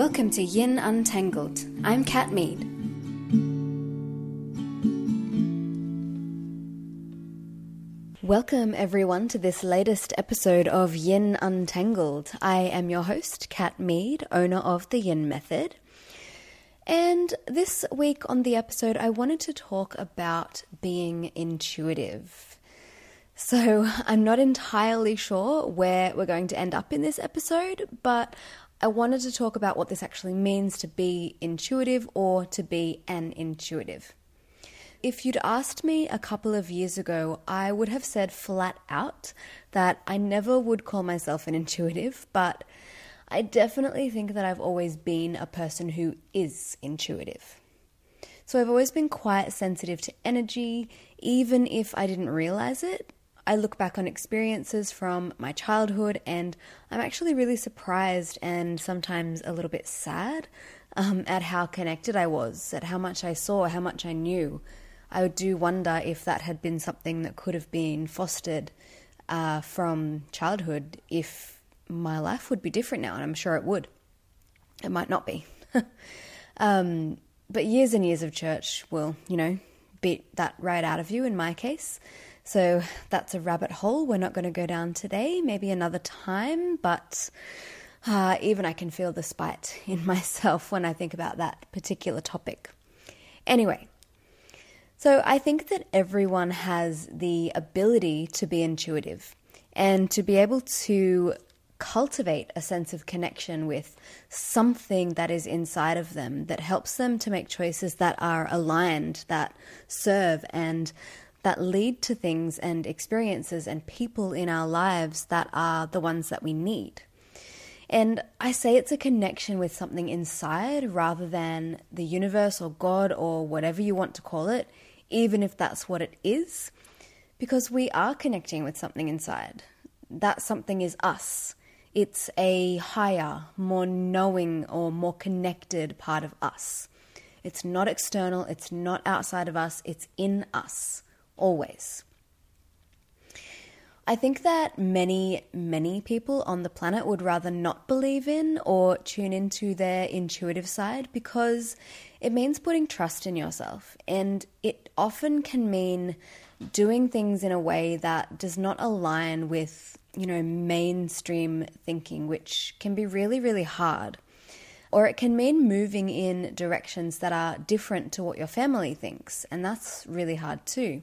Welcome to Yin Untangled. I'm Kat Mead. Welcome, everyone, to this latest episode of Yin Untangled. I am your host, Kat Mead, owner of the Yin Method. And this week on the episode, I wanted to talk about being intuitive. So, I'm not entirely sure where we're going to end up in this episode, but I wanted to talk about what this actually means to be intuitive or to be an intuitive. If you'd asked me a couple of years ago, I would have said flat out that I never would call myself an intuitive, but I definitely think that I've always been a person who is intuitive. So I've always been quite sensitive to energy, even if I didn't realize it. I look back on experiences from my childhood and I'm actually really surprised and sometimes a little bit sad um, at how connected I was, at how much I saw, how much I knew. I do wonder if that had been something that could have been fostered uh, from childhood, if my life would be different now, and I'm sure it would. It might not be. um, but years and years of church will, you know, beat that right out of you in my case. So that's a rabbit hole we're not going to go down today, maybe another time, but uh, even I can feel the spite in myself when I think about that particular topic. Anyway, so I think that everyone has the ability to be intuitive and to be able to cultivate a sense of connection with something that is inside of them that helps them to make choices that are aligned, that serve, and that lead to things and experiences and people in our lives that are the ones that we need. And I say it's a connection with something inside rather than the universe or God or whatever you want to call it even if that's what it is, because we are connecting with something inside. That something is us. It's a higher, more knowing, or more connected part of us. It's not external, it's not outside of us, it's in us, always. I think that many, many people on the planet would rather not believe in or tune into their intuitive side because it means putting trust in yourself. And it often can mean doing things in a way that does not align with, you know, mainstream thinking, which can be really, really hard. Or it can mean moving in directions that are different to what your family thinks, and that's really hard too.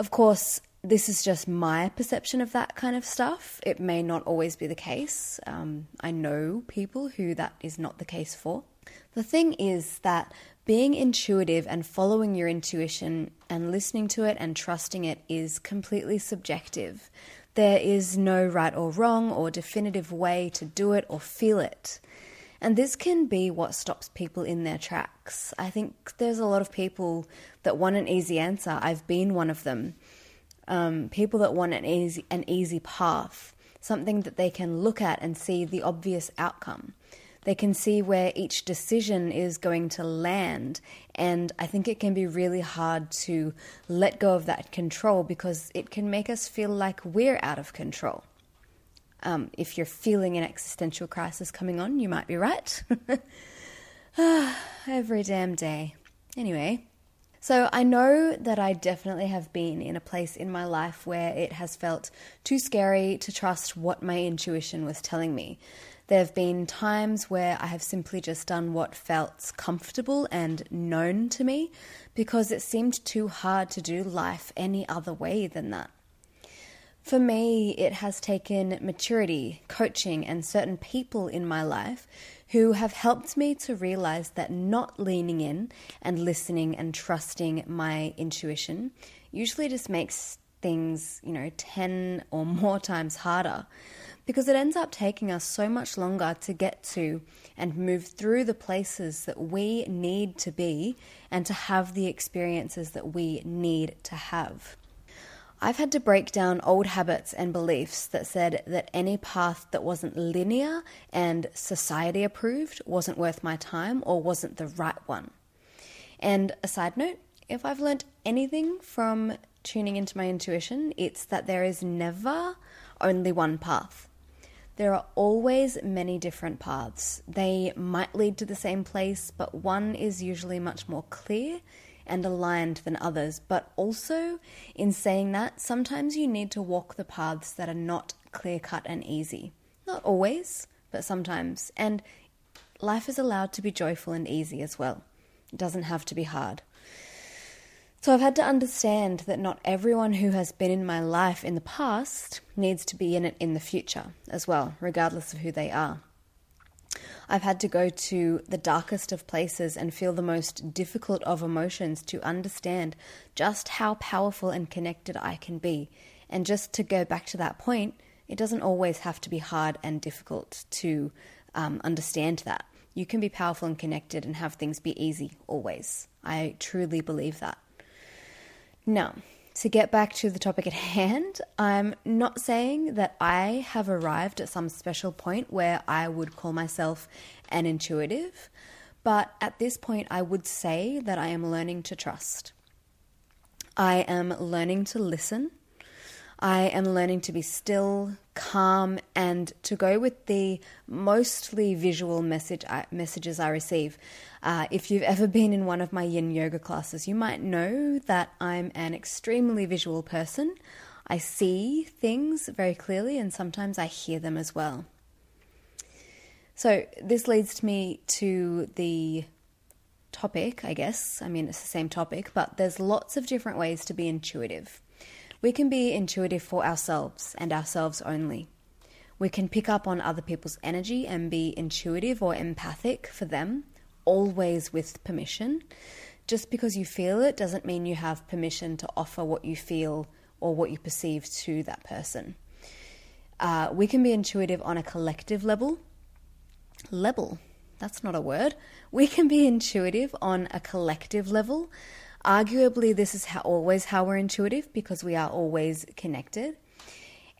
Of course, this is just my perception of that kind of stuff. It may not always be the case. Um, I know people who that is not the case for. The thing is that being intuitive and following your intuition and listening to it and trusting it is completely subjective. There is no right or wrong or definitive way to do it or feel it. And this can be what stops people in their tracks. I think there's a lot of people that want an easy answer. I've been one of them. Um, people that want an easy, an easy path, something that they can look at and see the obvious outcome. They can see where each decision is going to land. And I think it can be really hard to let go of that control because it can make us feel like we're out of control. Um, if you're feeling an existential crisis coming on, you might be right. Every damn day. Anyway, so I know that I definitely have been in a place in my life where it has felt too scary to trust what my intuition was telling me. There have been times where I have simply just done what felt comfortable and known to me because it seemed too hard to do life any other way than that. For me, it has taken maturity, coaching, and certain people in my life who have helped me to realize that not leaning in and listening and trusting my intuition usually just makes things, you know, 10 or more times harder because it ends up taking us so much longer to get to and move through the places that we need to be and to have the experiences that we need to have. I've had to break down old habits and beliefs that said that any path that wasn't linear and society approved wasn't worth my time or wasn't the right one. And a side note, if I've learned anything from tuning into my intuition, it's that there is never only one path. There are always many different paths. They might lead to the same place, but one is usually much more clear and aligned than others. But also, in saying that, sometimes you need to walk the paths that are not clear cut and easy. Not always, but sometimes. And life is allowed to be joyful and easy as well. It doesn't have to be hard. So I've had to understand that not everyone who has been in my life in the past needs to be in it in the future as well, regardless of who they are. I've had to go to the darkest of places and feel the most difficult of emotions to understand just how powerful and connected I can be. And just to go back to that point, it doesn't always have to be hard and difficult to um, understand that. You can be powerful and connected and have things be easy always. I truly believe that. Now, to get back to the topic at hand, I'm not saying that I have arrived at some special point where I would call myself an intuitive, but at this point, I would say that I am learning to trust. I am learning to listen I am learning to be still, calm, and to go with the mostly visual message I, messages I receive. Uh, if you've ever been in one of my yin yoga classes, you might know that I'm an extremely visual person. I see things very clearly, and sometimes I hear them as well. So, this leads me to the topic, I guess. I mean, it's the same topic, but there's lots of different ways to be intuitive. We can be intuitive for ourselves and ourselves only. We can pick up on other people's energy and be intuitive or empathic for them, always with permission. Just because you feel it doesn't mean you have permission to offer what you feel or what you perceive to that person. Uh, we can be intuitive on a collective level. Level, that's not a word. We can be intuitive on a collective level. Arguably, this is how, always how we're intuitive because we are always connected.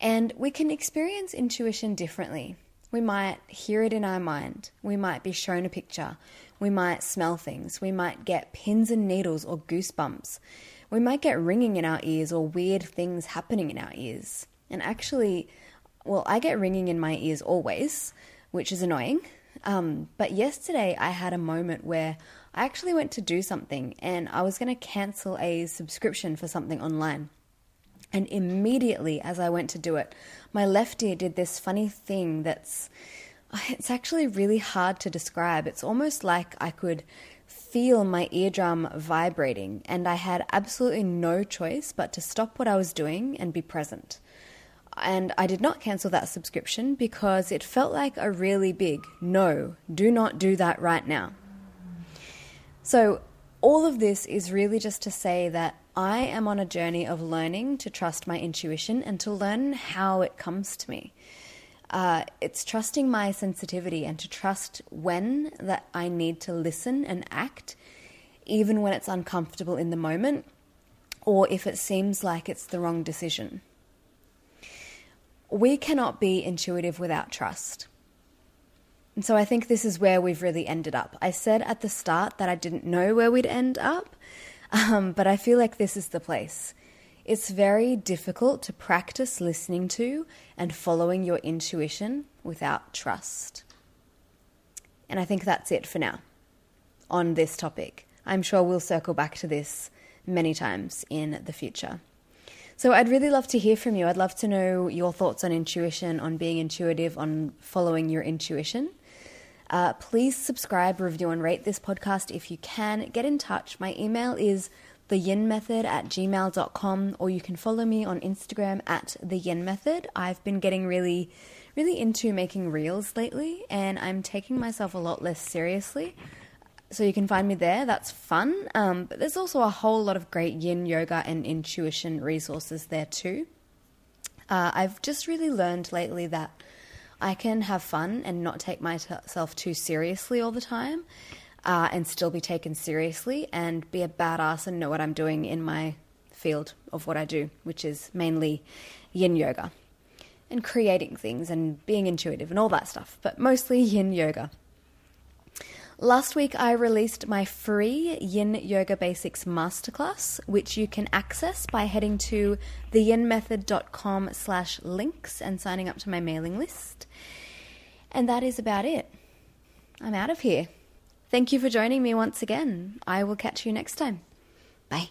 And we can experience intuition differently. We might hear it in our mind. We might be shown a picture. We might smell things. We might get pins and needles or goosebumps. We might get ringing in our ears or weird things happening in our ears. And actually, well, I get ringing in my ears always, which is annoying. Um, but yesterday I had a moment where I actually went to do something and I was going to cancel a subscription for something online. And immediately as I went to do it, my left ear did this funny thing that's it's actually really hard to describe. It's almost like I could feel my eardrum vibrating, and I had absolutely no choice but to stop what I was doing and be present. And I did not cancel that subscription because it felt like a really big no, do not do that right now. So, all of this is really just to say that I am on a journey of learning to trust my intuition and to learn how it comes to me. Uh, it's trusting my sensitivity and to trust when that I need to listen and act, even when it's uncomfortable in the moment, or if it seems like it's the wrong decision. We cannot be intuitive without trust. And so I think this is where we've really ended up. I said at the start that I didn't know where we'd end up, um, but I feel like this is the place. It's very difficult to practice listening to and following your intuition without trust. And I think that's it for now on this topic. I'm sure we'll circle back to this many times in the future. So I'd really love to hear from you. I'd love to know your thoughts on intuition, on being intuitive, on following your intuition. Uh, please subscribe, review, and rate this podcast if you can. Get in touch. My email is theyinmethod at gmail.com or you can follow me on Instagram at the yin method. I've been getting really, really into making reels lately and I'm taking myself a lot less seriously. So you can find me there. That's fun. Um, but there's also a whole lot of great yin yoga and intuition resources there too. Uh, I've just really learned lately that I can have fun and not take myself too seriously all the time uh, and still be taken seriously and be a badass and know what I'm doing in my field of what I do, which is mainly yin yoga and creating things and being intuitive and all that stuff, but mostly yin yoga. Last week, I released my free Yin Yoga Basics Masterclass, which you can access by heading to theyinmethod.com slash links and signing up to my mailing list. And that is about it. I'm out of here. Thank you for joining me once again. I will catch you next time. Bye.